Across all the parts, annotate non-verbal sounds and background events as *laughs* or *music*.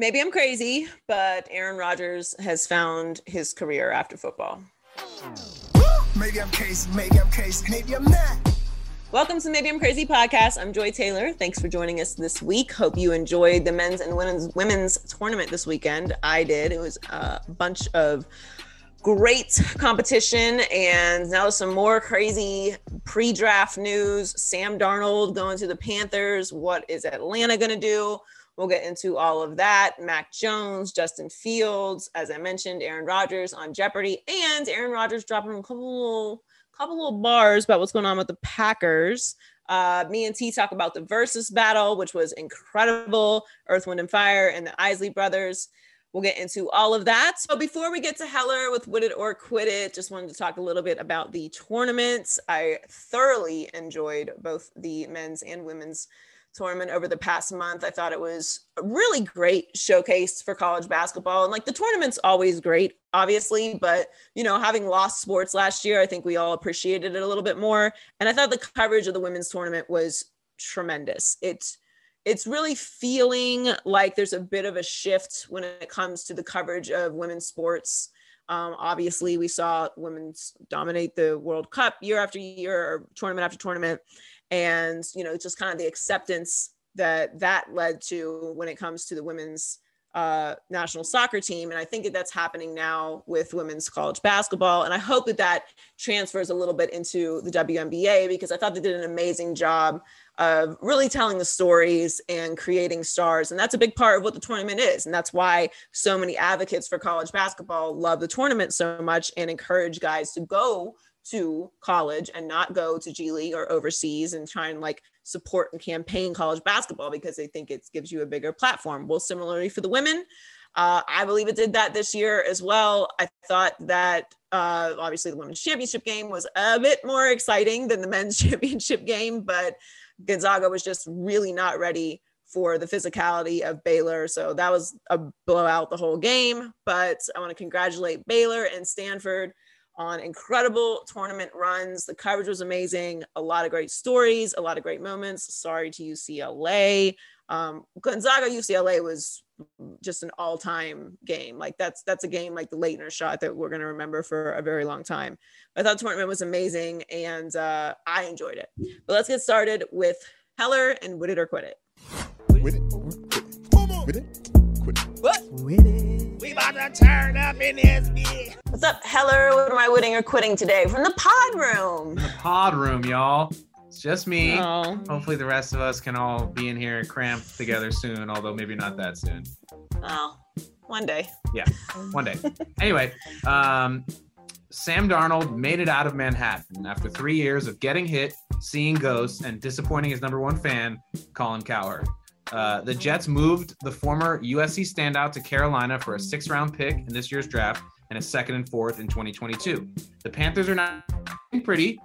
Maybe I'm crazy, but Aaron Rodgers has found his career after football. Maybe I'm crazy, maybe I'm crazy, maybe I'm not. Welcome to Maybe I'm Crazy podcast. I'm Joy Taylor. Thanks for joining us this week. Hope you enjoyed the men's and women's women's tournament this weekend. I did. It was a bunch of great competition and now some more crazy pre-draft news. Sam Darnold going to the Panthers. What is Atlanta going to do? We'll get into all of that. Mac Jones, Justin Fields, as I mentioned, Aaron Rodgers on Jeopardy, and Aaron Rodgers dropping a couple little couple little bars about what's going on with the Packers. Uh, me and T talk about the Verzuz battle, which was incredible. Earth, Wind, and Fire and the Isley brothers. We'll get into all of that. So before we get to Heller with Wit It or Quit It, just wanted to talk a little bit about the tournaments. I thoroughly enjoyed both the men's and women's tournament over the past month. I thought it was a really great showcase for college basketball. And like the tournament's always great, obviously, but you know, having lost sports last year, I think we all appreciated it a little bit more. And I thought the coverage of the women's tournament was tremendous. It's it's really feeling like there's a bit of a shift when it comes to the coverage of women's sports. Um, obviously, we saw women's dominate the World Cup year after year, or tournament after tournament and you know just kind of the acceptance that that led to when it comes to the women's uh, national soccer team. And I think that that's happening now with women's college basketball. And I hope that that transfers a little bit into the WNBA because I thought they did an amazing job of really telling the stories and creating stars. And that's a big part of what the tournament is. And that's why so many advocates for college basketball love the tournament so much and encourage guys to go to college and not go to G League or overseas and try and like support and campaign college basketball because they think it gives you a bigger platform. Well, similarly for the women, uh, I believe it did that this year as well. I thought that uh, obviously the women's championship game was a bit more exciting than the men's *laughs* championship game, but Gonzaga was just really not ready for the physicality of Baylor. So that was a blowout the whole game. But I want to congratulate Baylor and Stanford on incredible tournament runs. The coverage was amazing. A lot of great stories, a lot of great moments. Sorry to UCLA. Um, Gonzaga UCLA was just an all-time game. Like that's that's a game like the Laettner shot that we're gonna remember for a very long time. I thought the tournament was amazing and uh, I enjoyed it. But let's get started with Heller and Wit It or Quit It. Wit it or quit it. What? Wit it. We about to turn up in this bitch. What's up, Heller? What am I winning or quitting today from the pod room? The pod room, y'all. It's just me. Oh. Hopefully, the rest of us can all be in here cramped together soon, although maybe not that soon. Oh, one day. Yeah, one day. anyway, um, Sam Darnold made it out of Manhattan after three years of getting hit, seeing ghosts, and disappointing his number one fan, Colin Cowherd. Uh, the Jets moved the former USC standout to Carolina for a six round pick in this year's draft and a second and fourth in 2022. The Panthers are not pretty,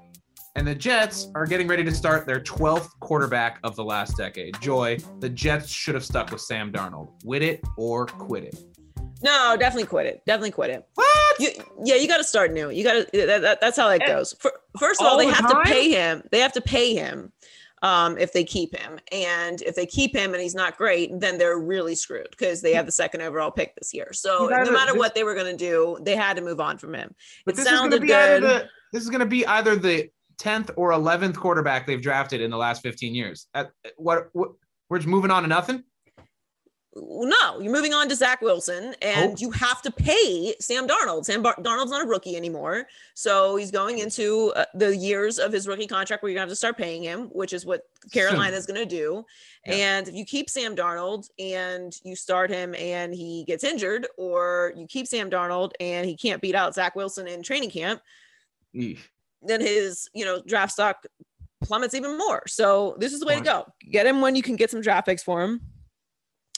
and the Jets are getting ready to start their 12th quarterback of the last decade. Joy, the Jets should have stuck with Sam Darnold. Wit it or quit it. No, definitely quit it. Definitely quit it. What? You, yeah, you got to start new. You got to. That, that, that's how it goes. For, first of all, all they the have time? to pay him. They have to pay him um, if they keep him. And if they keep him and he's not great, then they're really screwed because they have the second overall pick this year. So no matter this, what they were going to do, they had to move on from him. But it sounded good. The, this is going to be either the 10th or 11th quarterback they've drafted in the last 15 years. At, what, what we're just moving on to nothing? No, you're moving on to Zach Wilson, and oh. you have to pay Sam Darnold. Sam Bar- Darnold's not a rookie anymore, so he's going into uh, the years of his rookie contract where you're gonna have to start paying him, which is what Carolina is gonna do. Yeah. And if you keep Sam Darnold and you start him and he gets injured, or you keep Sam Darnold and he can't beat out Zach Wilson in training camp, Eesh. then his you know draft stock plummets even more. So this is the way to go. Get him when you can get some draft picks for him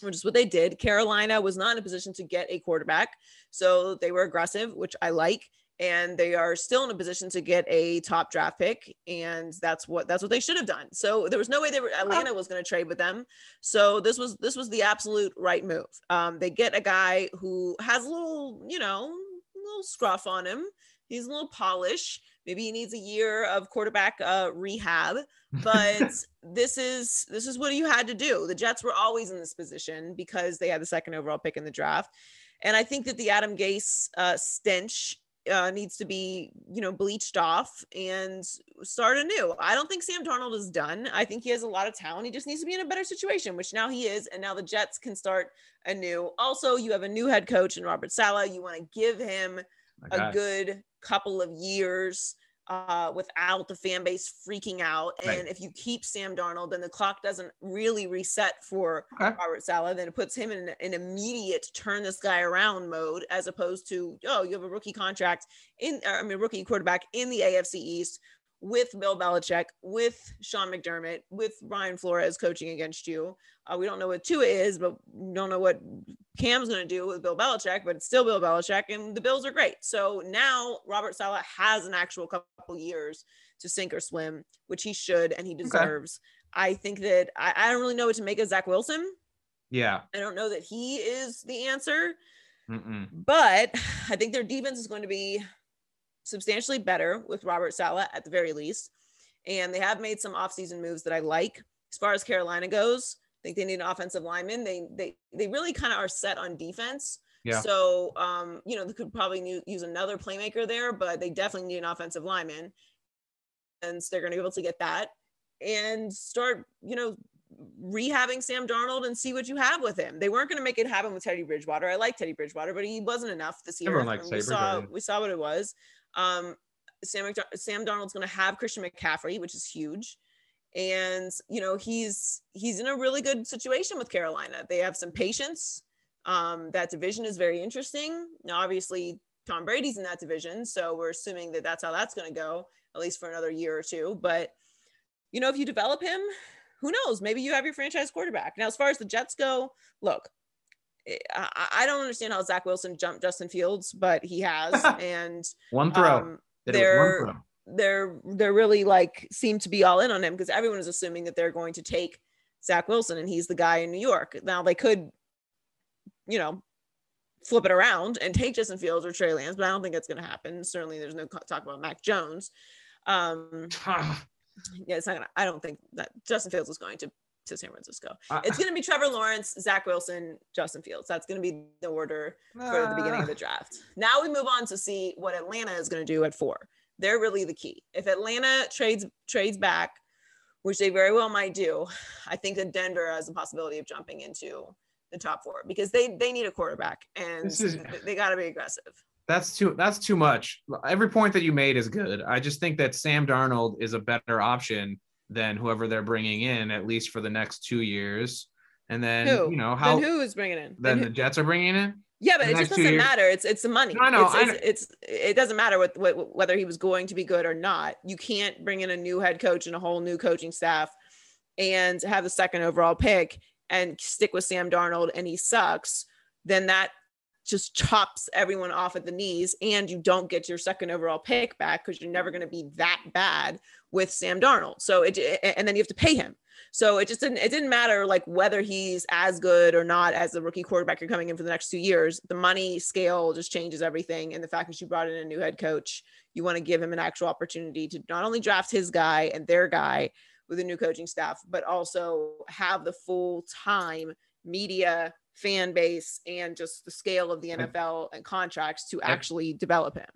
which is what they did. Carolina was not in a position to get a quarterback, so they were aggressive, which I like, and they are still in a position to get a top draft pick, and that's what that's what they should have done. So there was no way they were Atlanta was going to trade with them. So this was this was the absolute right move. Um, they get a guy who has a little, you know, a little scruff on him. He's a little polish Maybe he needs a year of quarterback uh, rehab, but *laughs* this is this is what you had to do. The Jets were always in this position because they had the second overall pick in the draft, and I think that the Adam Gase uh, stench uh, needs to be, you know, bleached off and start anew. I don't think Sam Darnold is done. I think he has a lot of talent. He just needs to be in a better situation, which now he is. And now the Jets can start anew. Also, you have a new head coach in Robert Saleh You want to give him a good couple of years uh, without the fan base freaking out. And right. if you keep Sam Darnold, then the clock doesn't really reset for okay. Robert Saleh. Then it puts him in an immediate turn this guy around mode, as opposed to oh, you have a rookie contract in, I mean, rookie quarterback in the AFC East with Bill Belichick, with Sean McDermott, with Brian Flores coaching against you. Uh, we don't know what Tua is, but we don't know what Cam's going to do with Bill Belichick, but it's still Bill Belichick, and the Bills are great. So now Robert Saleh has an actual couple years to sink or swim, which he should and he deserves. Okay. I think that I, I, don't really know what to make of Zach Wilson. Yeah. I don't know that he is the answer, Mm-mm. but *sighs* I think their defense is going to be substantially better with Robert Saleh at the very least. And they have made some offseason moves that I like. As far as Carolina goes, I think they need an offensive lineman. They they they really kind of are set on defense. Yeah. So um, you know, they could probably use another playmaker there, but they definitely need an offensive lineman. And so they're going to be able to get that and start, you know, rehabbing Sam Darnold and see what you have with him. They weren't going to make it happen with Teddy Bridgewater. I like Teddy Bridgewater, but he wasn't enough this year. Like we saw we saw what it was. Um, Sam, Sam Darnold's going to have Christian McCaffrey, which is huge. And, you know, he's, he's in a really good situation with Carolina. They have some patience. Um, that division is very interesting. Now, obviously Tom Brady's in that division. So we're assuming that that's how that's going to go, at least for another year or two. But, you know, if you develop him, who knows? Maybe you have your franchise quarterback. Now, as far as the Jets go, look, I, I don't understand how Zach Wilson jumped Justin Fields, but he has. *laughs* and one throw. Um, they're one throw. they're they're really like seem to be all in on him because everyone is assuming that they're going to take Zach Wilson and he's the guy in New York. Now they could, you know, flip it around and take Justin Fields or Trey Lance, but I don't think that's going to happen. Certainly, there's no talk about Mac Jones. Um, *sighs* yeah, it's not gonna. I don't think that Justin Fields is going to to San Francisco. Uh, it's going to be Trevor Lawrence, Zach Wilson, Justin Fields. That's going to be the order uh, for the beginning of the draft. Now we move on to see what Atlanta is going to do at four. They're really the key. If Atlanta trades trades back, which they very well might do, I think that Denver has a possibility of jumping into the top four because they they need a quarterback and is, they got to be aggressive. That's too that's too much. Every point that you made is good. I just think that Sam Darnold is a better option than whoever they're bringing in at least for the next two years. And then who? you know how then who is bringing in? Then, then the Jets are bringing in. Yeah, but it just doesn't matter. It's it's the money. No, know. It's, I know. It's, it's, it doesn't matter what, what whether he was going to be good or not. You can't bring in a new head coach and a whole new coaching staff and have the second overall pick and stick with Sam Darnold and he sucks. Then that just chops everyone off at the knees and you don't get your second overall pick back because you're never going to be that bad with Sam Darnold. So it and then you have to pay him. So it just didn't it didn't matter like whether he's as good or not as the rookie quarterback you're coming in for the next two years. The money scale just changes everything. And the fact that you brought in a new head coach, you want to give him an actual opportunity to not only draft his guy and their guy with a new coaching staff, but also have the full time media fan base and just the scale of the NFL and contracts to actually develop him.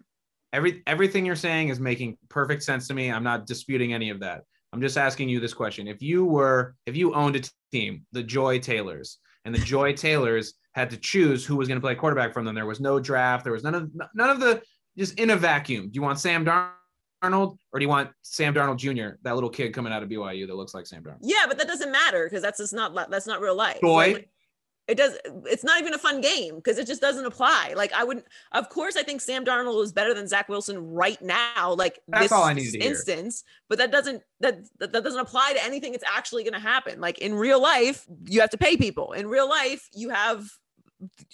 Every everything you're saying is making perfect sense to me. I'm not disputing any of that. I'm just asking you this question. If you were if you owned a team, the Joy Taylors, and the Joy Taylors had to choose who was going to play quarterback from them, there was no draft, there was none of none of the just in a vacuum. Do you want Sam Darnold or do you want Sam Darnold Jr., that little kid coming out of BYU that looks like Sam Darnold? Yeah, but that doesn't matter because that's just not that's not real life. Joy. So, it does it's not even a fun game because it just doesn't apply like i wouldn't of course i think sam darnold is better than zach wilson right now like That's this all I need instance but that doesn't that that doesn't apply to anything that's actually going to happen like in real life you have to pay people in real life you have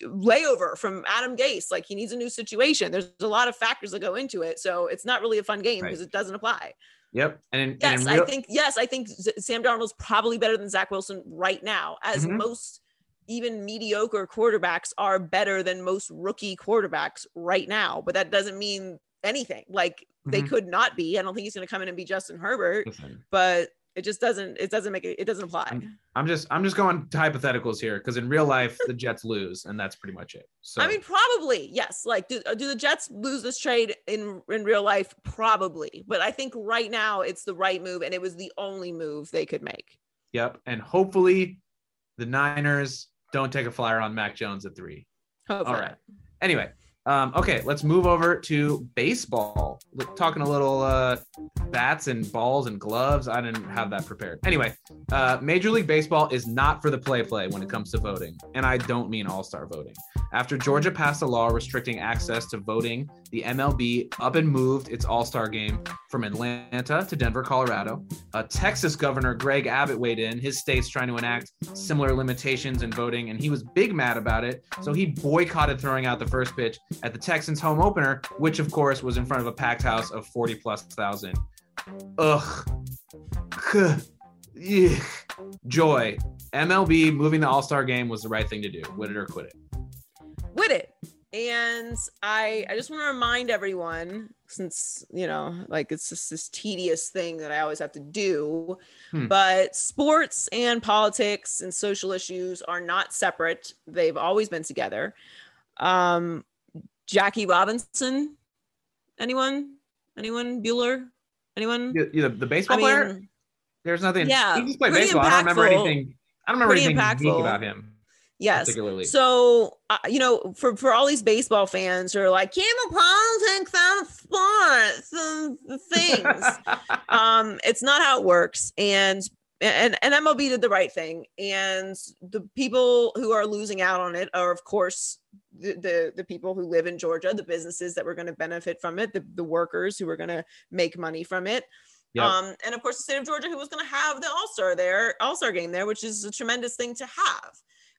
layover from adam gase like he needs a new situation there's a lot of factors that go into it so it's not really a fun game because right. it doesn't apply Yep. And in, yes, and real- I think yes, I think Sam Darnold's probably better than Zach Wilson right now, as mm-hmm. most even mediocre quarterbacks are better than most rookie quarterbacks right now. But that doesn't mean anything. Like they Mhm. could not be. I don't think he's going to come in and be Justin Herbert, Listen, but it just doesn't. It doesn't make it. It doesn't apply. I'm- I'm just I'm just going to hypotheticals here because in real life the Jets lose and that's pretty much it. So I mean, probably yes. Like, do, do the Jets lose this trade in in real life? Probably, but I think right now it's the right move, and it was the only move they could make. yep, and hopefully the Niners don't take a flyer on Mac Jones at three. Hopefully. All right. Anyway, um, okay, let's move over to baseball. We're talking a little uh, bats and balls and gloves. I didn't have that prepared. Anyway, uh, Major League Baseball is not for the play play when it comes to voting, and I don't mean all star voting. After Georgia passed a law restricting access to voting, the MLB up and moved its All Star game from Atlanta to Denver, Colorado. Uh, Texas Governor Greg Abbott weighed in. His state's trying to enact similar limitations in voting, and he was big mad about it. So he boycotted throwing out the first pitch at the Texans' home opener, which of course was in front of a packed house of 40 plus thousand. Ugh. Joy. MLB moving the All Star game was the right thing to do. Win it or quit it. with it. And I I just want to remind everyone, since you know, like it's just this tedious thing that I always have to do. Hmm. But sports and politics and social issues are not separate. They've always been together. Um, Jackie Robinson, anyone? Anyone? Bueller? Anyone? You, you- the, the baseball I player? mean, There's nothing. Yeah, he just played baseball. I don't remember impactful. anything. I don't remember anything unique impactful. about him yes. So, uh, you know, for, for all these baseball fans who are like, the politics out of sports and things, *laughs* um, it's not how it works. And and and MLB did the right thing. And the people who are losing out on it are, of course, the the, the people who live in Georgia, the businesses that were going to benefit from it, the, the workers who were going to make money from it. Yep. Um, and of course, the state of Georgia, who was going to have the All Star there, All Star game there, which is a tremendous thing to have.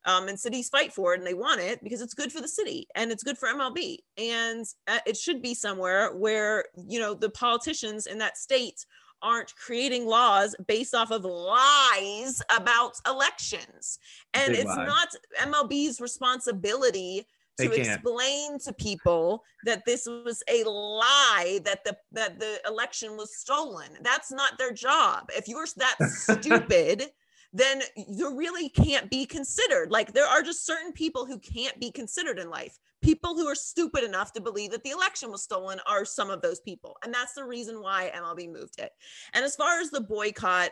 Um, and cities fight for it and they want it because it's good for the city and it's good for MLB. And uh, it should be somewhere where, you know, the politicians in that state aren't creating laws based off of lies about elections. And Big it's lie. not MLB's responsibility They to can't. explain to people that this was a lie that the that the election was stolen. That's not their job. If you're that *laughs* stupid, then you really can't be considered. Like there are just certain people who can't be considered in life. People who are stupid enough to believe that the election was stolen are some of those people. And that's the reason why MLB moved it. And as far as the boycott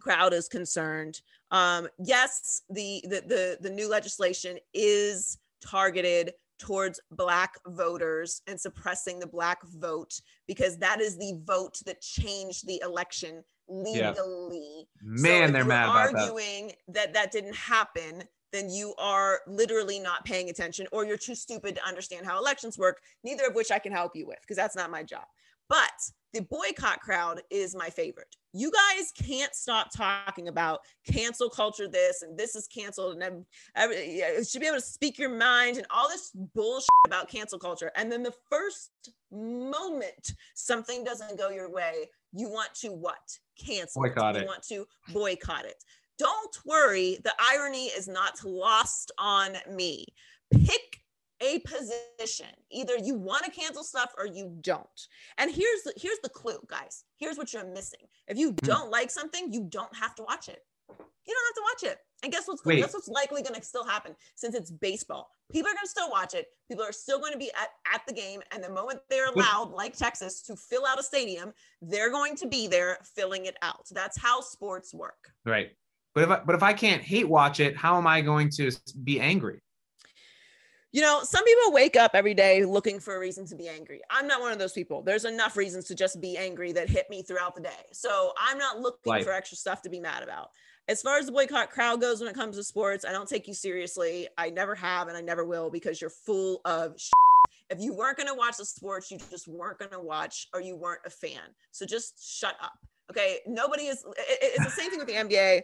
crowd is concerned, um, yes, the, the the the new legislation is targeted towards black voters and suppressing the black vote because that is the vote that changed the election. Legally. So Man, if they're mad about that. arguing that that didn't happen, then you are literally not paying attention or you're too stupid to understand how elections work, neither of which I can help you with because that's not my job. But the boycott crowd is my favorite. You guys can't stop talking about cancel culture this and this is canceled and ev- every, yeah, you should be able to speak your mind and all this bullshit about cancel culture. And then the first moment something doesn't go your way, you want to what? Cancel Boycott You it. want to boycott it. Don't worry, the irony is not lost on me. Pick a position. Either you want to cancel stuff or you don't. And here's the here's the clue, guys. Here's what you're missing. If you Hmm. don't like something, you don't have to watch it. You don't have to watch it. And guess what's Wait. guess what's likely going to still happen since it's baseball. People are going to still watch it. People are still going to be at, at the game. And the moment they're allowed, like Texas, to fill out a stadium, they're going to be there filling it out. That's how sports work. Right. But if I, but if I can't hate watch it, how am I going to be angry? You know, some people wake up every day looking for a reason to be angry. I'm not one of those people. There's enough reasons to just be angry that hit me throughout the day. So I'm not looking Right. for extra stuff to be mad about. As far as the boycott crowd goes when it comes to sports, I don't take you seriously. I never have and I never will because you're full of shit. If you weren't going to watch the sports, you just weren't going to watch or you weren't a fan. So just shut up. Okay. Nobody is, it- it- it's the same thing with the NBA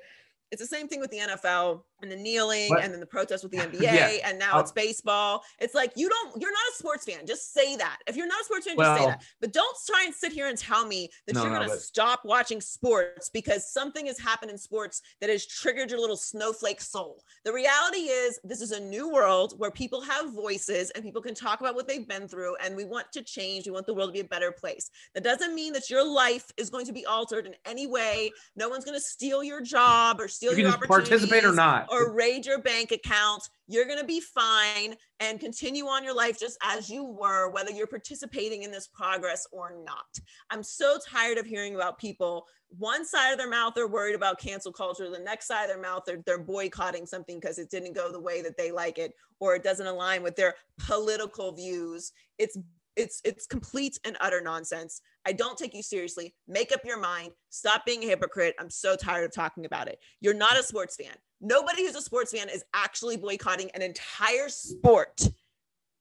It's the same thing with the NFL and the kneeling What? and then the protest with the *laughs* NBA and now I'll- it's baseball. It's like you don't you're not a sports fan. Just say that. If you're not a sports fan, just say that. But don't try and sit here and tell me that No, you're going to but- stop watching sports because something has happened in sports that has triggered your little snowflake soul. The reality is this is a new world where people have voices and people can talk about what they've been through and we want to change. We want the world to be a better place. That doesn't mean that your life is going to be altered in any way. No one's going to steal your job or steal You can your participate or not. or raid your bank account. You're going to be fine and continue on your life just as you were, whether you're participating in this progress or not. I'm so tired of hearing about people. One side of their mouth, they're worried about cancel culture. The next side of their mouth, they're, they're boycotting something because it didn't go the way that they like it or it doesn't align with their political views. It's it's it's complete and utter nonsense. I don't take you seriously. Make up your mind. Stop being a hypocrite. I'm so tired of talking about it. You're not a sports fan. Nobody who's a sports fan is actually boycotting an entire sport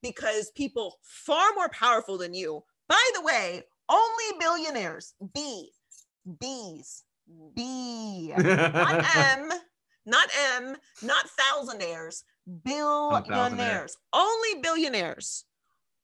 because people far more powerful than you. By the way, only billionaires, B, B's, B, not M, not M, not thousandaires, thousandaire. billionaires. Only billionaires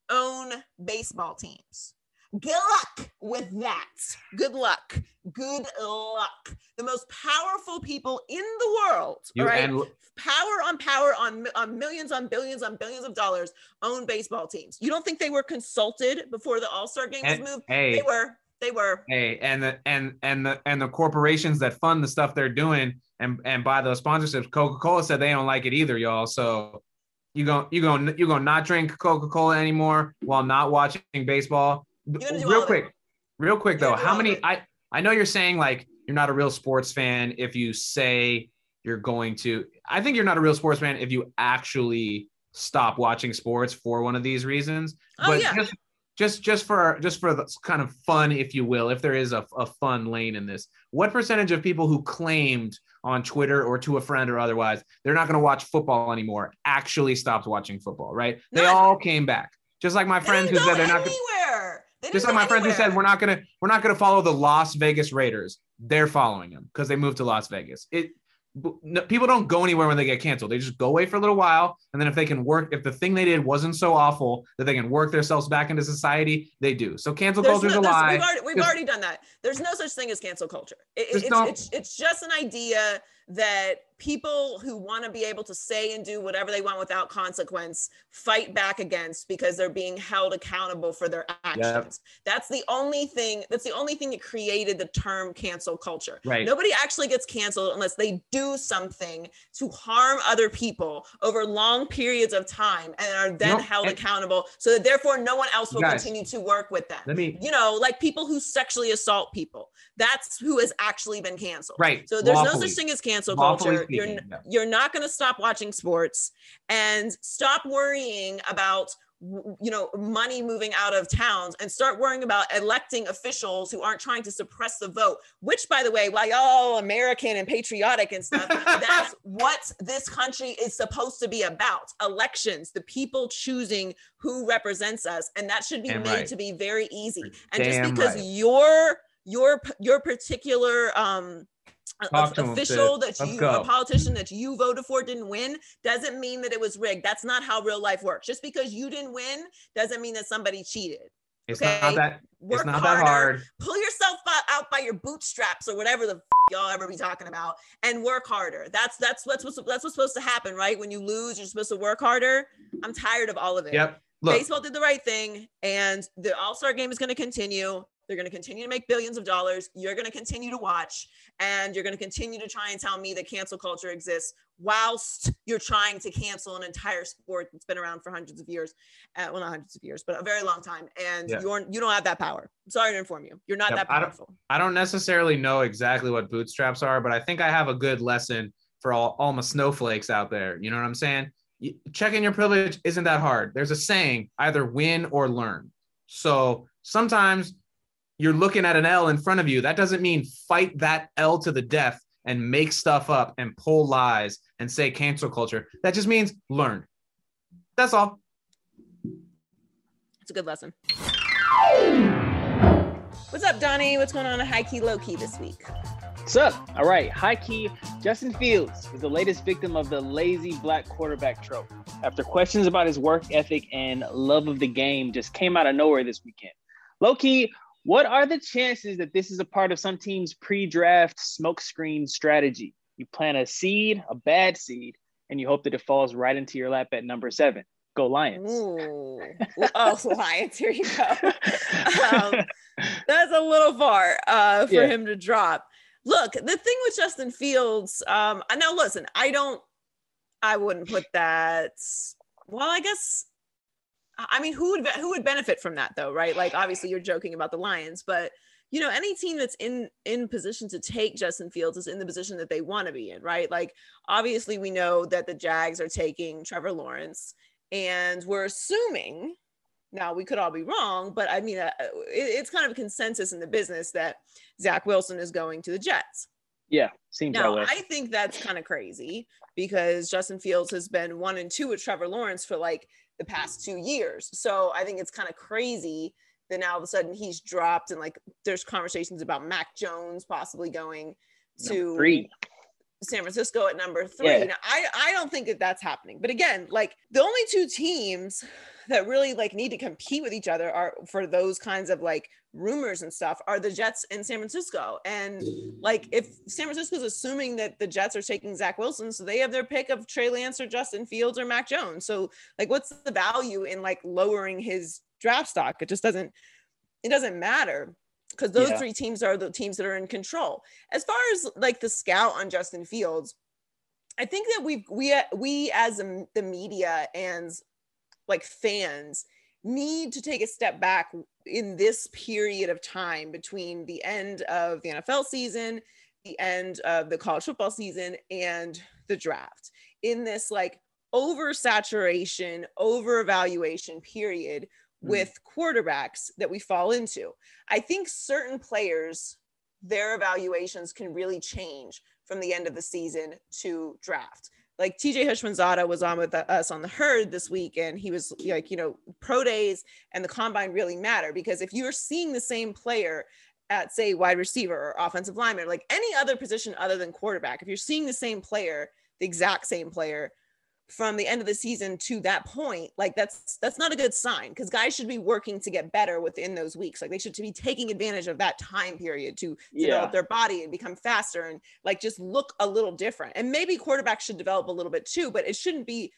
own baseball teams. Good luck with that. Good luck. Good luck. The most powerful people in the world, You all right? and power on power on, on millions on billions on billions of dollars own baseball teams. You don't think they were consulted before the All Star game was moved? hey, They were. They were. Hey, and the and and the and the corporations that fund the stuff they're doing and and buy those sponsorships, Coca Cola said they don't like it either, y'all. So you go you go you gonna not drink Coca Cola anymore while not watching baseball. gonna do all Real quick, real quick though, how many? I I know you're saying like you're not a real sports fan if you say you're going to. I think you're not a real sports fan if you actually stop watching sports for one of these reasons Oh, but yeah. just just just for just for the kind of fun if you will if there is a, a fun lane in this what percentage of people who claimed on twitter or to a friend or otherwise they're not going to watch football anymore. Actually stopped watching football right? They all came back. Just like my They friends who said they're not gonna, anywhere. They just like my friends who said we're not gonna we're not gonna follow the las vegas raiders they're following them because they moved to las vegas. It no, people don't go anywhere when they get canceled. They just go away for a little while, and then if they can work, if the thing they did wasn't so awful that they can work themselves back into society, they do. So cancel culture is no- a lie. We've already, we've already done that. There's no such thing as cancel culture. It- it's, it's, it's just an idea that people who want to be able to say and do whatever they want without consequence fight back against because they're being held accountable for their actions. That's the only thing. That's the only thing that created the term cancel culture. Right. Nobody actually gets canceled unless they do something to harm other people over long periods of time and are then know, held and- accountable so that therefore no one else will Guys, continue to work with them Let me you know, like people who sexually assault people. That's who has actually been canceled. right. So there's no such thing as cancel Lawfully culture. You're yeah. you're not going to stop watching sports and stop worrying about you know money moving out of towns and start worrying about electing officials who aren't trying to suppress the vote which by the way while y'all american and patriotic and stuff *laughs* that's what this country is supposed to be about elections the people choosing who represents us and that should be Damn made right. to be very easy and just because right. your your your particular um Talk a- official that Let's you go. a politician that you voted for didn't win doesn't mean that it was rigged. That's not how real life works. Just because you didn't win doesn't mean that somebody cheated It's okay, not that. work It's not harder. that hard. pull yourself out- by your bootstraps or whatever the f- y'all ever be talking about and work harder. That's that's what's what's that's what's supposed to happen right? When you lose you're supposed to work harder. I'm tired of all of it. Yep. Look, baseball did the right thing and the all-star game is going to continue they're going to continue to make billions of dollars you're going to continue to watch and you're going to continue to try and tell me that cancel culture exists whilst you're trying to cancel an entire sport that's been around for hundreds of years uh, well not hundreds of years but a very long time and Yeah. you're you don't have that power I'm sorry to inform you you're not that I don't- powerful I don't necessarily know exactly what bootstraps are, but I think I have a good lesson for all, all my snowflakes out there. You know what I'm saying? Checking your privilege isn't that hard. There's a saying either win or learn. So sometimes you're looking at an L in front of you. That doesn't mean fight that L to the death and make stuff up and pull lies and say cancel culture. That just means learn. That's all. it's a good lesson what's up donnie what's going on at high key low key this week What's up? All right, high key. Justin Fields is the latest victim of the lazy black quarterback trope. After questions about his work ethic and love of the game just came out of nowhere this weekend. Low key, what are the chances that this is a part of some team's pre-draft smokescreen strategy? You plant a seed, a bad seed, and you hope that it falls right into your lap at number seven. Go Lions. Ooh. oh, *laughs* Lions. Here you go. *laughs* Um, that's a little far uh, for Yeah. him to drop. Look, the thing with Justin Fields, um, now listen, I don't, I wouldn't put that. Well, I guess, I mean, who would who would benefit from that though, right? Like, obviously, you're joking about the Lions, but you know, any team that's in in position to take Justin Fields is in the position that they want to be in, right? Like, obviously, we know that the Jags are taking Trevor Lawrence, and we're assuming. Now we could all be wrong, but I mean, uh, it, it's kind of a consensus in the business that Zach Wilson is going to the Jets. Yeah, seems that Now, way. I think that's kind of crazy because Justin Fields has been one and two with Trevor Lawrence for like the past two years. So I think it's kind of crazy that now all of a sudden he's dropped and like there's conversations about Mac Jones possibly going to three. San Francisco at number three. Yeah. Now, I I don't think that that's happening. But again, like the only two teams that really like need to compete with each other are for those kinds of like rumors and stuff are the Jets and San Francisco. And mm. like if San Francisco's assuming that the Jets are taking Zach Wilson, so they have their pick of Trey Lance or Justin Fields or Mac Jones. So like what's the value in like lowering his draft stock? It just doesn't it doesn't matter because those Yeah. three teams are the teams that are in control. As far as like the scout on Justin Fields, I think that we we we as the media and like fans need to take a step back in this period of time between the end of the NFL season, the end of the college football season, and the draft. In this like oversaturation, over evaluation period Mm. with quarterbacks that we fall into. I think certain players, their evaluations can really change from the end of the season to draft. Like TJ Houshmandzadeh was on with uh, us on the herd this week, and he was like, you know, pro days and the combine really matter because if you're seeing the same player at say wide receiver or offensive lineman, or like any other position other than quarterback, if you're seeing the same player, the exact same player from the end of the season to that point, like that's that's not a good sign because guys should be working to get better within those weeks. Like they should be taking advantage of that time period to Yeah. develop their body and become faster and like just look a little different. And maybe quarterbacks should develop a little bit too, but it shouldn't be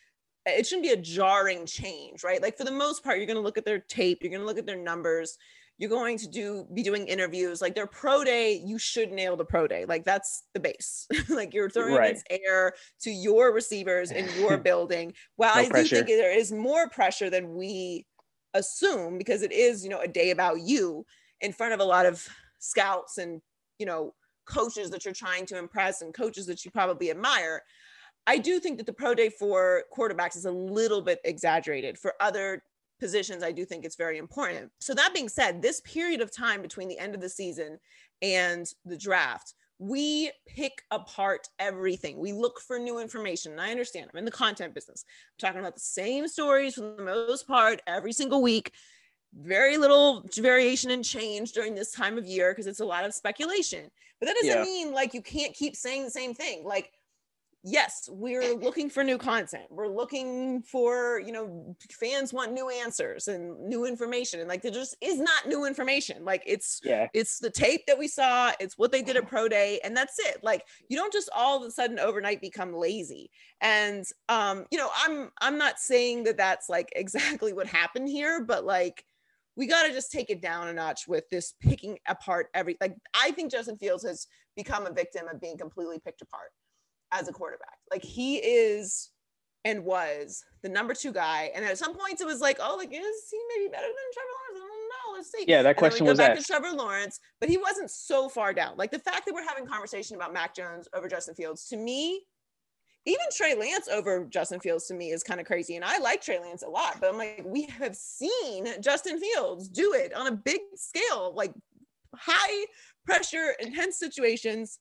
it shouldn't be a jarring change, right? Like for the most part, you're going to look at their tape, you're going to look at their numbers, you're going to do be doing interviews. Like their pro day, you should nail the pro day. Like that's the base. *laughs* like you're throwing Right. against air to your receivers in your *laughs* building. well No I pressure. do think there is more pressure than we assume because it is, you know, a day about you in front of a lot of scouts and, you know, coaches that you're trying to impress and coaches that you probably admire. I do think that the pro day for quarterbacks is a little bit exaggerated. For other positions, I do think it's very important. So, that being said, this period of time between the end of the season and the draft, we pick apart everything. We look for new information. And I understand I'm in the content business. I'm talking about the same stories for the most part every single week. Very little variation and change during this time of year because it's a lot of speculation. But that doesn't Yeah. mean like you can't keep saying the same thing. Like, yes, we're looking for new content. We're looking for, you know, fans want new answers and new information. And like there just is not new information. Like it's Yeah. it's the tape that we saw, it's what they did at Pro Day, and that's it. Like you don't just all of a sudden overnight become lazy. And um, you know, I'm I'm not saying that that's like *laughs* exactly what happened here, but like we got to just take it down a notch with this picking apart every like I think Justin Fields has become a victim of being completely picked apart as a quarterback. Like he is and was the number two guy. And at some points it was like, oh, like is he maybe better than Trevor Lawrence? I don't know. Let's see. Yeah, that And question was back asked. to Trevor Lawrence, but he wasn't so far down. Like the fact that we're having conversation about Mac Jones over Justin Fields to me, even Trey Lance over Justin Fields to me is kind of crazy. And I like Trey Lance a lot, but I'm like, we have seen Justin Fields do it on a big scale, like high pressure, intense situations,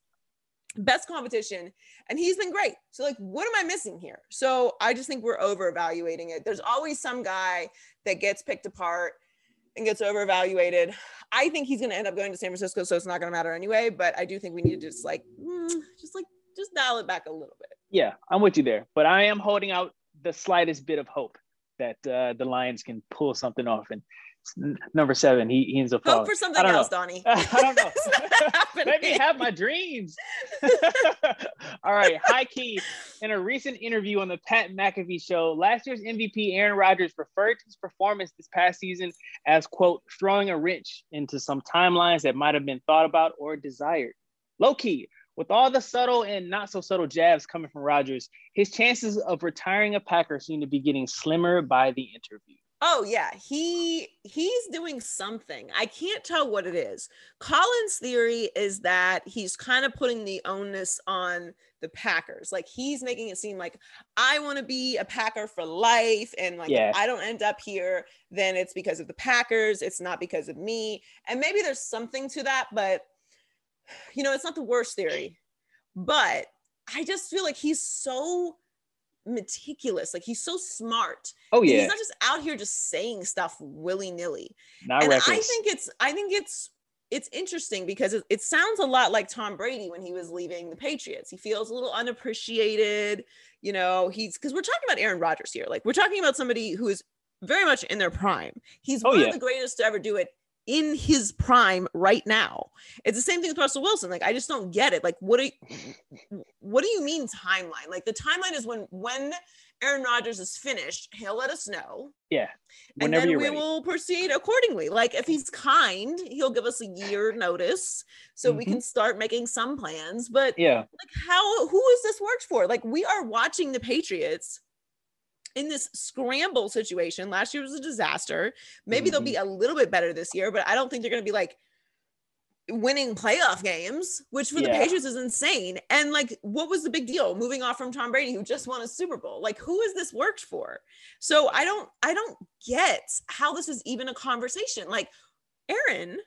best competition, and he's been great. So, like, what am I missing here? So, I just think we're over evaluating it. There's always some guy that gets picked apart. and gets overevaluated. I think he's going to end up going to San Francisco, so it's not going to matter anyway. But I do think we need to just like, mm, just like, just dial it back a little bit. Yeah, I'm with you there, but I am holding out the slightest bit of hope that uh, the Lions can pull something off. And number seven, he, he ends up Hope for something don't know. else, Donnie. *laughs* I don't know. *laughs* It's not happening. Let me have my dreams. *laughs* All right, high key. In a recent interview on the Pat McAfee show, last year's MVP Aaron Rodgers referred to his performance this past season as quote throwing a wrench into some timelines that might have been thought about or desired. Low key, with all the subtle and not so subtle jabs coming from Rodgers, his chances of retiring a Packer seem to be getting slimmer by the interview. Oh yeah, he he's doing something. I can't tell what it is. Colin's theory is that he's kind of putting the onus on the Packers. Like he's making it seem like I want to be a Packer for life and like Yeah. I don't end up here, then it's because of the Packers, it's not because of me. And maybe there's something to that, but you know, it's not the worst theory. But I just feel like he's so meticulous. Like he's so smart Oh and yeah, he's not just out here just saying stuff willy-nilly. Not and i think it's i think it's it's interesting because it, it sounds a lot like tom brady when he was leaving the patriots. He feels a little unappreciated you know he's because we're talking about aaron Rodgers here. Like we're talking about somebody who is very much in their prime. He's Oh, one yeah. of the greatest to ever do it in his prime right now it's the same thing with russell wilson like i just don't get it like what do you what do you mean timeline like the timeline is when when aaron Rodgers is finished he'll let us know yeah, and then we ready. will proceed accordingly. Like if he's kind, he'll give us a year notice so we Mhm. can start making some plans. But Yeah, like how who is this worked for? Like we are watching the Patriots in this scramble situation. Last year was a disaster. Maybe they'll Mm-hmm. be a little bit better this year, but I don't think they're gonna be like winning playoff games, which for the Patriots is insane. And like, what was the big deal moving off from Tom Brady, who just won a Super Bowl? Like, who is this worked for? So I don't, I don't get how this is even a conversation. Like, Aaron,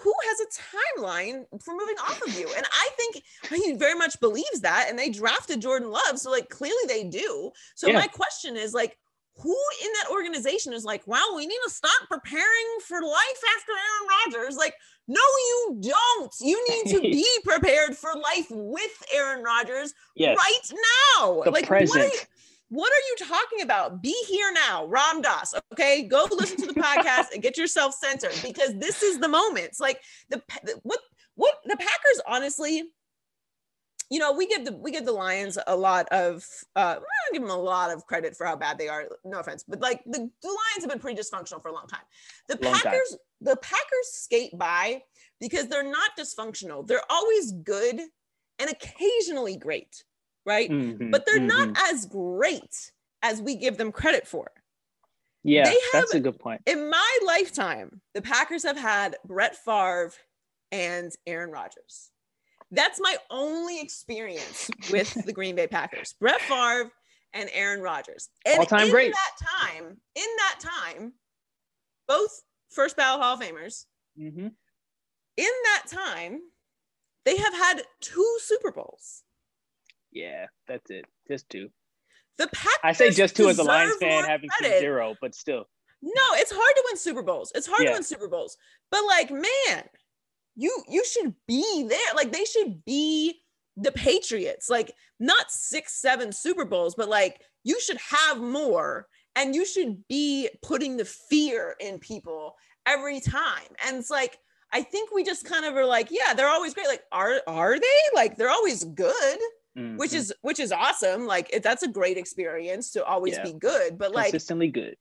who has a timeline for moving off of you? And I think *laughs* he very much believes that. And they drafted Jordan Love, so like clearly they do. So Yeah. my question is like, who in that organization is like, wow, we need to stop preparing for life after Aaron Rodgers? Like, no, you don't. You need to *laughs* be prepared for life with Aaron Rodgers yes. right now. The like, present. What are, you, what are you talking about? Be here now, Ram Dass. Okay, go listen to the podcast and get yourself centered because this is the moment. It's like the what what the Packers honestly. You know, we give the we give the Lions a lot of uh I don't give them a lot of credit for how bad they are. No offense, but like the, the Lions have been pretty dysfunctional for a long time. The Long time. Packers, the Packers skate by because they're not dysfunctional. They're always good and occasionally great, right? Mhm, but they're mhm. not as great as we give them credit for. Yeah, they that's have- a good point. In my lifetime, the Packers have had Brett Favre and Aaron Rodgers. That's my only experience with the Green Bay Packers. Brett Favre and Aaron Rodgers. And All-time in great. that time, in that time, both first ballot Hall of Famers, hmm in that time, they have had two Super Bowls. Yeah, that's it. Just two. The Packers I say just two as a Lions fan, having credit. zero, but still. No, it's hard to win Super Bowls. It's hard Yeah. to win Super Bowls. But like, man, you you should be there. Like they should be the Patriots. Like not 6 7 Super Bowls, but like you should have more and you should be putting the fear in people every time. And it's like I think we just kind of are like, yeah, they're always great. Like are are they? Like they're always good, which Mhm. is which is awesome. Like it, that's a great experience to always Yeah. be good. But like consistently good.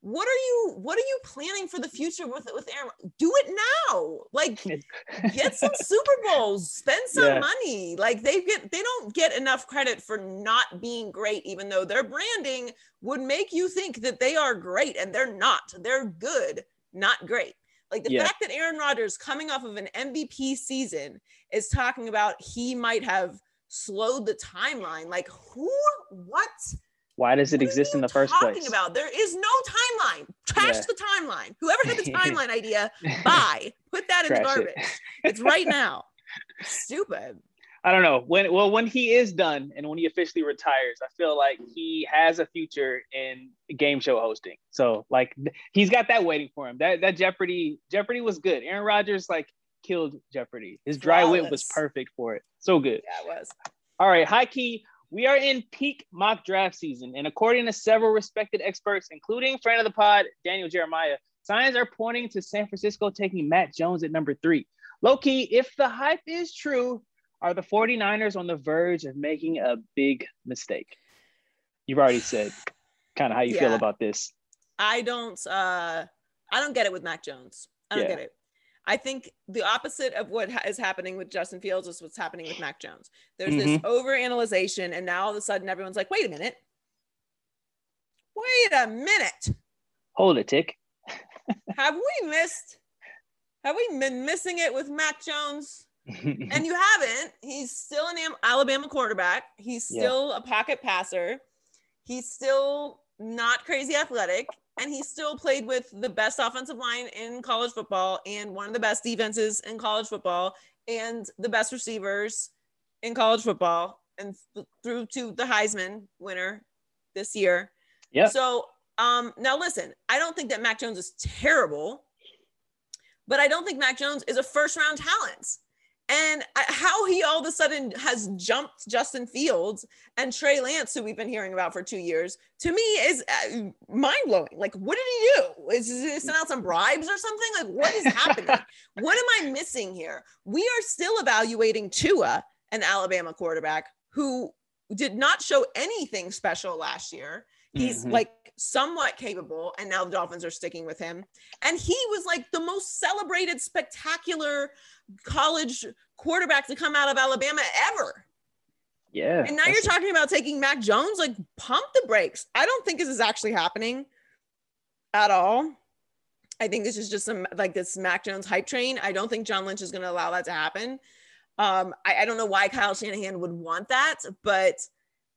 what are you what are you planning for the future with with Aaron? Do it now. Like *laughs* get some Super Bowls, spend some Yeah. money. Like they get they don't get enough credit for not being great, even though their branding would make you think that they are great and they're not. They're good, not great. Like the Yeah. fact that Aaron Rodgers coming off of an MVP season is talking about he might have slowed the timeline. Like who what Why does it what exist in the first talking place? About there is no timeline. Trash Yeah. the timeline. Whoever had the *laughs* timeline idea, bye. Put that in the Trash it. garbage. It's right now. *laughs* Stupid. I don't know when. Well, when he is done and when he officially retires, I feel like he has a future in game show hosting. So like he's got that waiting for him. That that Jeopardy Jeopardy was good. Aaron Rodgers like killed Jeopardy. His dry wit was perfect for it. So good. Yeah, it was. All right, high key. We are in peak mock draft season, and according to several respected experts, including friend of the pod Daniel Jeremiah, signs are pointing to San Francisco taking Mac Jones at number three. Low key, if the hype is true, are the 49ers on the verge of making a big mistake? You've already said kind of how you yeah. feel about this. I don't uh I don't get it with Mac Jones. I don't yeah. get it. I think the opposite of what is happening with Justin Fields is what's happening with Mac Jones. There's mm-hmm. this overanalyzation, and now all of a sudden everyone's like, wait a minute. Wait a minute. Hold it, tick. *laughs* have we missed? Have we been missing it with Mac Jones? *laughs* and you haven't. He's still an Alabama quarterback. He's still yeah. a pocket passer. He's still not crazy athletic. And he still played with the best offensive line in college football and one of the best defenses in college football and the best receivers in college football and th- through to the Heisman winner this year. Yeah. So um, now listen, I don't think that Mac Jones is terrible, but I don't think Mac Jones is a first round talent and how he all of a sudden has jumped Justin Fields and Trey Lance, who we've been hearing about for two years, to me is uh, mind blowing. Like, what did he do? Is he send out some bribes or something? Like, what is happening? *laughs* what am I missing here? We are still evaluating Tua, an Alabama quarterback who did not show anything special last year. He's mm-hmm. like somewhat capable, and now the Dolphins are sticking with him. And he was like the most celebrated, spectacular college quarterback to come out of Alabama ever. Yeah. And now you're talking about taking Mac Jones. Like, pump the brakes. I don't think this is actually happening at all. I think this is just some like this Mac Jones hype train. I don't think John Lynch is going to allow that to happen. Um, I, I don't know why Kyle Shanahan would want that, but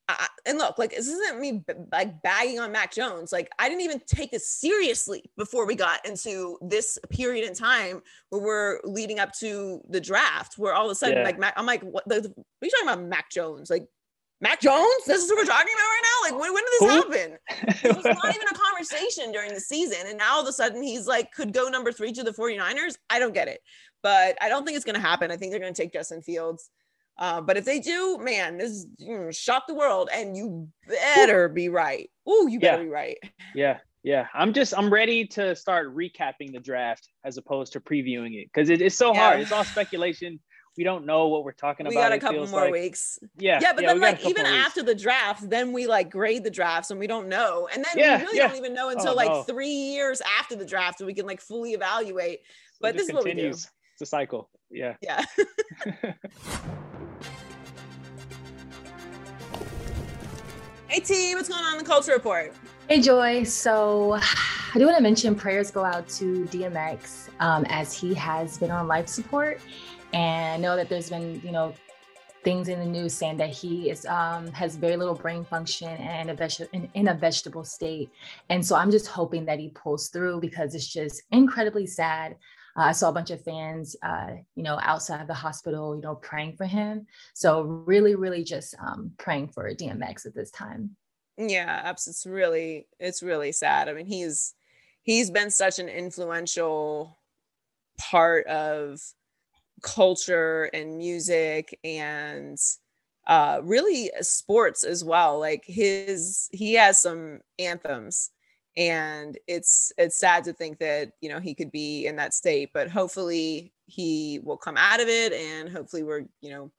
I, and look, like this isn't me b- like bagging on Mac Jones. Like I didn't even take this seriously before we got into this period in time where we're leading up to the draft, where all of a sudden, yeah. like Mac, I'm like, what, the, what are you talking about, Mac Jones? Like Mac Jones? This is what we're talking about right now. Like when, when did this Who? happen? It was not even a *laughs* conversation during the season, and now all of a sudden he's like could go number three to the 49ers. I don't get it, but I don't think it's going to happen. I think they're going to take Justin Fields. Uh, but if they do, man, this mm, shock the world, and you better be right. Oh, you better yeah. be right. Yeah, yeah. I'm just I'm ready to start recapping the draft as opposed to previewing it because it, it's so yeah. hard. It's all speculation. We don't know what we're talking we about. We got a couple more like, weeks. Yeah, yeah. But yeah, then, like, even after the draft, then we like grade the drafts, and we don't know. And then we really don't even know until oh, like no. three years after the draft, so we can like fully evaluate. But this continues. is what we do. It's a cycle. Yeah. Yeah. *laughs* *laughs* Hey T, what's going on in the culture report? Hey Joy. So I do want to mention prayers go out to DMX um, as he has been on life support. And I know that there's been, you know, things in the news saying that he is um, has very little brain function and a veg- in, in, a vegetable state. And so I'm just hoping that he pulls through because it's just incredibly sad. Uh, I saw a bunch of fans, uh, you know, outside the hospital, you know, praying for him. So really, really just um, praying for DMX at this time. Yeah, absolutely. it's really, it's really sad. I mean, he's he's been such an influential part of culture and music and uh really sports as well like his he has some anthems and it's it's sad to think that you know he could be in that state but hopefully he will come out of it and hopefully we're you know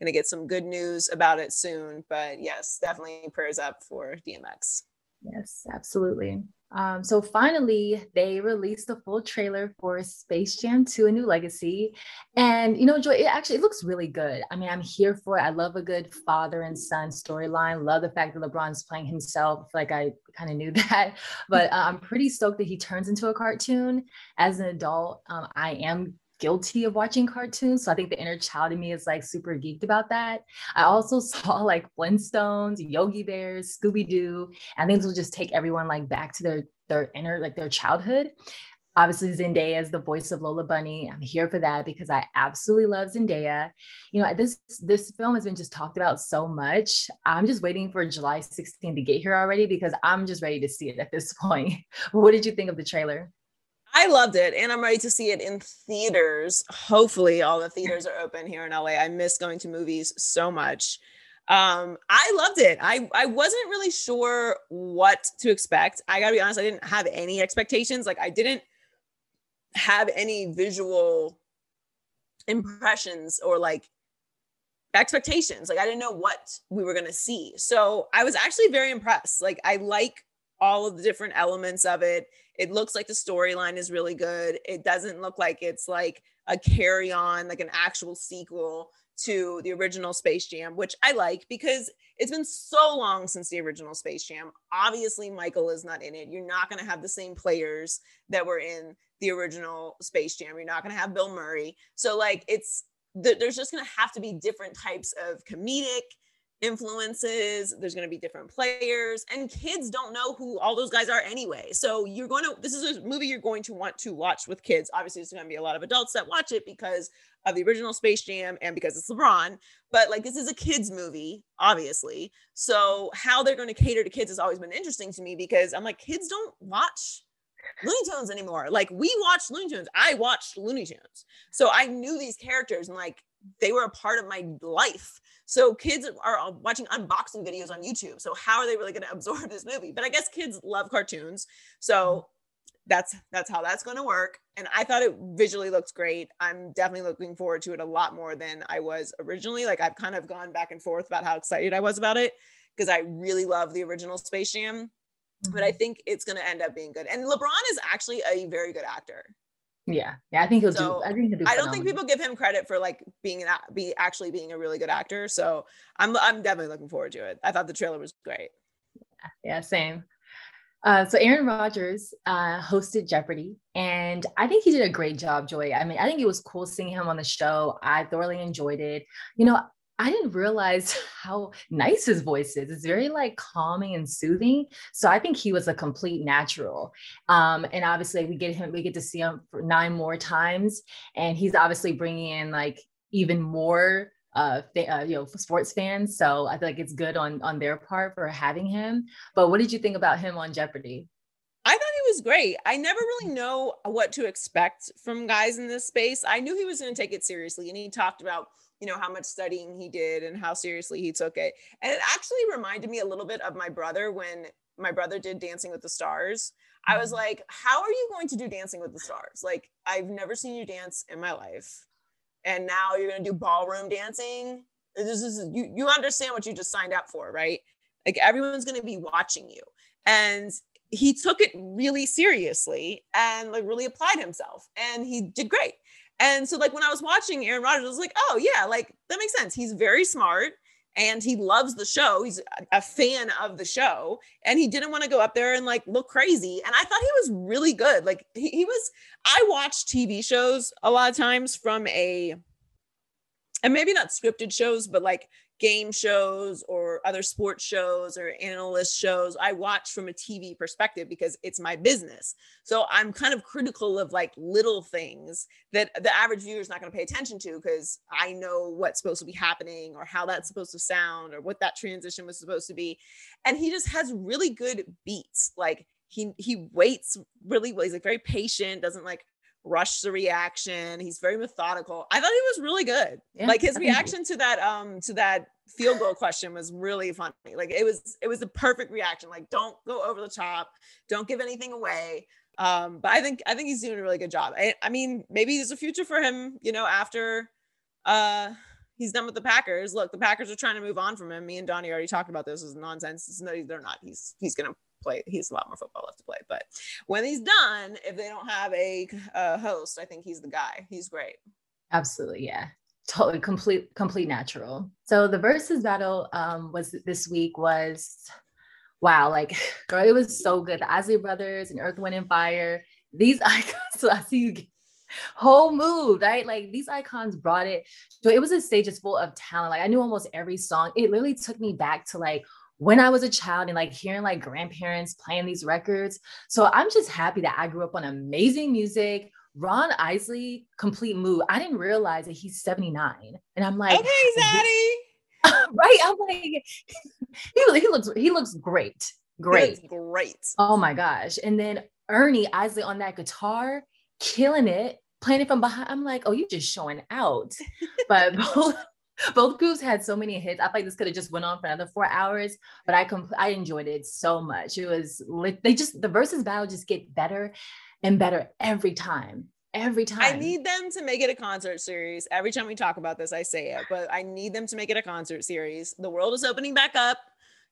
going to get some good news about it soon. But yes definitely prayers up for dmx yes absolutely um, so finally, they released the full trailer for Space Jam 2: A New Legacy, and you know, Joy, it actually it looks really good. I mean, I'm here for it. I love a good father and son storyline. Love the fact that LeBron's playing himself. Like I kind of knew *laughs* that, but uh, I'm pretty stoked that he turns into a cartoon as an adult. Um, I am guilty of watching cartoons. So I think the inner child in me is like super geeked about that. I also *laughs* saw like Flintstones, Yogi Bears, Scooby Doo, and things will just take everyone like back to their their inner like their childhood. obviously Zendaya is the voice of Lola Bunny. I'm here for that because I absolutely love Zendaya. You know, this this film has been just talked about so much. I'm just waiting for July 16 to get here already because I'm just ready to see it at this *laughs* point. what did you think of the trailer? I loved it and I'm ready to see it in theaters. Hopefully all the theaters are open here in LA. I miss going to movies so much. Um, I loved it. I I wasn't really sure what to expect. I got to be honest, I didn't have any expectations. Like I didn't have any visual impressions or like expectations. Like I didn't know what we were to see. So I was actually very impressed. Like I like all of the different elements of it. It looks like the storyline is really good. It doesn't look like it's like a carry on, like an actual sequel to the original Space Jam, which I like because it's been so long since the original Space Jam. Obviously, Michael is not in it. You're not going to have the same players that were in the original Space Jam. You're not going to have Bill Murray. So, like, it's there's just going to have to be different types of comedic influences there's going to be different players and kids don't know who all those guys are anyway so you're going to this is a movie you're going to want to watch with kids obviously there's going to be a lot of adults that watch it because of the original space jam and because it's lebron but like this is a kids movie obviously so how they're going to cater to kids has always been interesting to me because i'm like kids don't watch Looney Tunes anymore. Like we watched Looney Tunes. I watched Looney Tunes. So I knew these characters and like they were a part of my life. So kids are watching unboxing videos on YouTube. So how are they really going *laughs* to absorb this movie? But I guess kids love cartoons. So that's that's how that's going to work and i thought it visually looks great i'm definitely looking forward to it a lot more than i was originally like i've kind of gone back and forth about how excited i was about it because i really love the original space jam mm-hmm. but i mm-hmm. think it's going to end up being good and lebron is actually a very good actor yeah, yeah, I think he'll so, do. I think he'll do. I don't think people give him credit for like being an be actually being a really good actor. So I'm I'm definitely looking forward to it. I thought the trailer was great. Yeah, yeah same. Uh, so Aaron Rodgers uh, hosted Jeopardy, and I think he did a great job, Joy. I mean, I think it was cool seeing him on the show. I thoroughly enjoyed it. You know, I didn't realize *laughs* how nice his voice is. It's very like calming and soothing. So I think he was a complete natural. Um, and obviously, we get him, we get to see him for nine more times, and he's obviously bringing in like even more uh, uh, you know sports fans. So I feel like it's good on on their part for having him. But what did you think about him on Jeopardy? I thought he was great. I never really know what to expect from guys in this space. I knew he was going to take it seriously, and he talked about you know how much studying he did and how seriously he took it. And it actually reminded me a little bit of my brother when my brother did dancing with the stars. I was mm-hmm. like how are you going to do dancing with the stars? Like i've never seen you dance in my life. And now you're going to do ballroom dancing? This is you you understand what you just signed up for right? Like everyone's going to be watching you. And he took it really seriously and like really applied himself and he did great and so, like, when I was watching Aaron Rodgers, I was like, oh, yeah, like that makes sense. He's very smart and he loves the show. He's a fan of the show and he didn't want to go up there and like look crazy. And I thought he was really good. Like, he, he was, I watch TV shows a lot of times from a, and maybe not scripted shows, but like game shows or other sports shows or analyst shows i watch from a tv perspective because it's my business. So i'm kind of critical of like little things that the average viewer is not going to pay attention to because i know what's supposed to be happening or how that's supposed to sound or what that transition was supposed to be. And he just has really good beats. Like he he waits really well he's like very patient doesn't like rush the reaction. He's very methodical. I thought he was really good. Yeah, like his reaction to that um to that field goal question was really funny. Like it was it was the perfect reaction. Like don't go over the top. Don't give anything away. Um, but I think I think he's doing a really good job. I, I mean, maybe there's a future for him. You know, after uh he's done with the Packers. Look, the Packers are trying to move on from him. Me and Donnie already talked about this. Is nonsense. No, they're not. He's he's gonna play. He's a lot more football left to play. But when he's done, if they don't have a, a host, I think he's the guy. He's great. Absolutely, yeah totally complete complete natural so the Verzuz battle um was this week was wow like *laughs* girl it was so good the Isley brothers and earth wind and fire these *laughs* icons so i see you whole mood right like these icons brought it so it was a stage just full of talent like i knew almost every song it literally took me back to like when I was a child and like hearing like grandparents playing these records. So I'm just happy that I grew up on amazing music. Ron Isley, complete mood. I didn't realize that he's 79. And I'm like, okay, Zaddy. *laughs* right. I'm like, *laughs* he, he looks he looks great. Great. great. Oh my gosh. And then Ernie Isley on that guitar, killing it, playing it from behind. I'm like, oh, you're just showing out. *laughs* but both, *laughs* both groups had so many hits. I feel like this could have just went on for another four hours, but I compl- I enjoyed it so much. It was lit. They just the Verzuz battle just get better and better every time. Every time. I need them to make it a concert series. Every time we talk about this, I say it, but I need them to make it a concert series. The world is opening back up.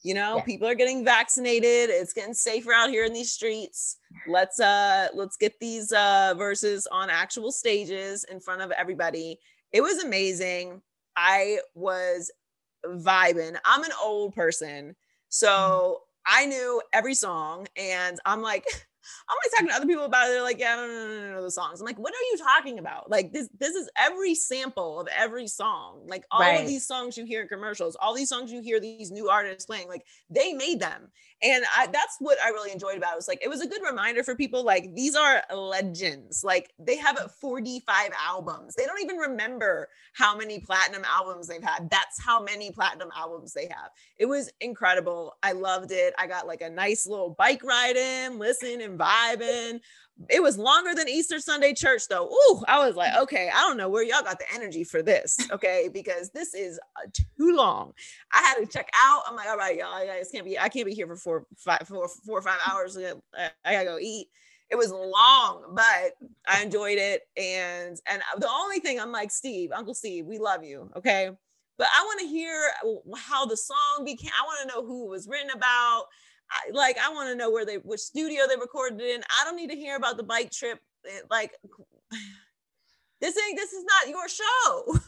You know, Yeah. people are getting vaccinated. It's getting safer out here in these streets. Let's uh let's get these uh Verzuz on actual stages in front of everybody. It was amazing. I was vibing. I'm an old person. So mm-hmm. I knew every song and I'm like *laughs* I'm like talking to other people about it. They're like, yeah, no, no, no, no, no, the songs. I'm like, what are you talking about? Like this, this is every sample of every song. Like all Right. of these songs you hear in commercials, all these songs you hear these new artists playing, like they made them. And I that's what I really enjoyed about it. Was like it was a good reminder for people like these are legends. Like they have 45 albums. They don't even remember how many platinum albums they've had. That's how many platinum albums they have. It was incredible. I loved it. I got like a nice little bike ride in, listening and vibing. It was longer than Easter Sunday church though. Ooh, I was like, okay, I don't know where y'all got the energy for this, okay? *laughs* Because this is uh, too long. I had to check out. I'm like, all right, y'all, I can't be. I can't be here for four, five, four, four or five hours. I I gotta go eat. It was long, but I enjoyed it. And and the only thing I'm like, Steve, Uncle Steve, we love you, okay? But I want to hear how the song became. I want to know who it was written about. I, like, I want to know where they, which studio they recorded in. I don't need to hear about the bike trip. Eh, like, *sighs* this ain't. This is not your show. *laughs*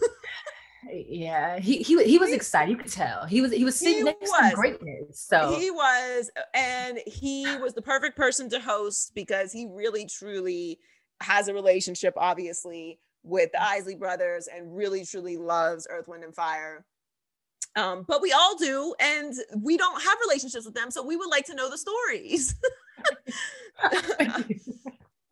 Yeah, he he he was excited. You could tell he was he was sitting He next was. to greatness. So He was, and he was the perfect person to host because he really truly has a relationship, obviously, with the Isley brothers and really truly loves Earth, Wind, and Fire. Um, but we all do, and we don't have relationships with them, so we would like to know the stories. *laughs* *laughs* I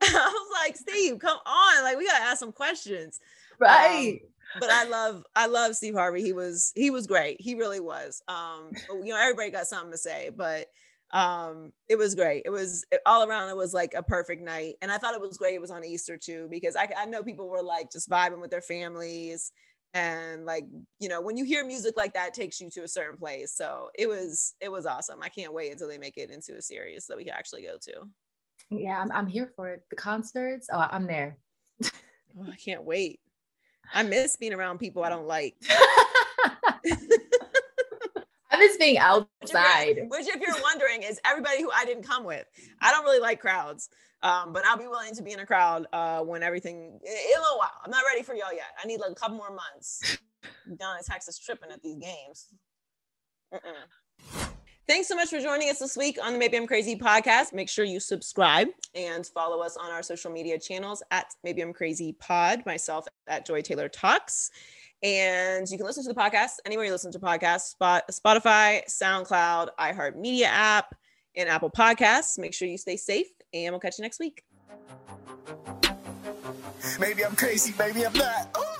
was like, Steve, come on, like we gotta ask some questions. right. but I love I love Steve Harvey. He was he was great. He really was. Um, but, you know, everybody got something to say, but um, it was great. It was it- all around. It was like a perfect night, and I thought it was great. It was on Easter too because I I know people were like just vibing with their families. And like you know, when you hear music like that, it takes you to a certain place. So it was it was awesome. I can't wait until they make it into a series that we can actually go to. yeah, I'm I'm here for it. The concerts. Oh, I'm there. Oh, I can't wait. I miss being around people I don't like. *laughs* *laughs* I miss being outside. Which, if you're wondering, is everybody who I didn't come with. I don't really like crowds, um, but I'll be willing to be in a crowd uh, when everything in a little while. I'm not ready for y'all yet. I need like a couple more months. *laughs* Down in Texas tripping at these games. Mm-mm. Thanks so much for joining us this week on the Maybe I'm Crazy podcast. Make sure you subscribe and follow us on our social media channels at Maybe I'm Crazy Pod, myself at Joy Taylor Talks. And you can listen to the podcast anywhere you listen to podcasts Spot, Spotify, SoundCloud, iHeartMedia app, and Apple Podcasts. Make sure you stay safe, and we'll catch you next week. Maybe I'm crazy, maybe I'm not. Ooh.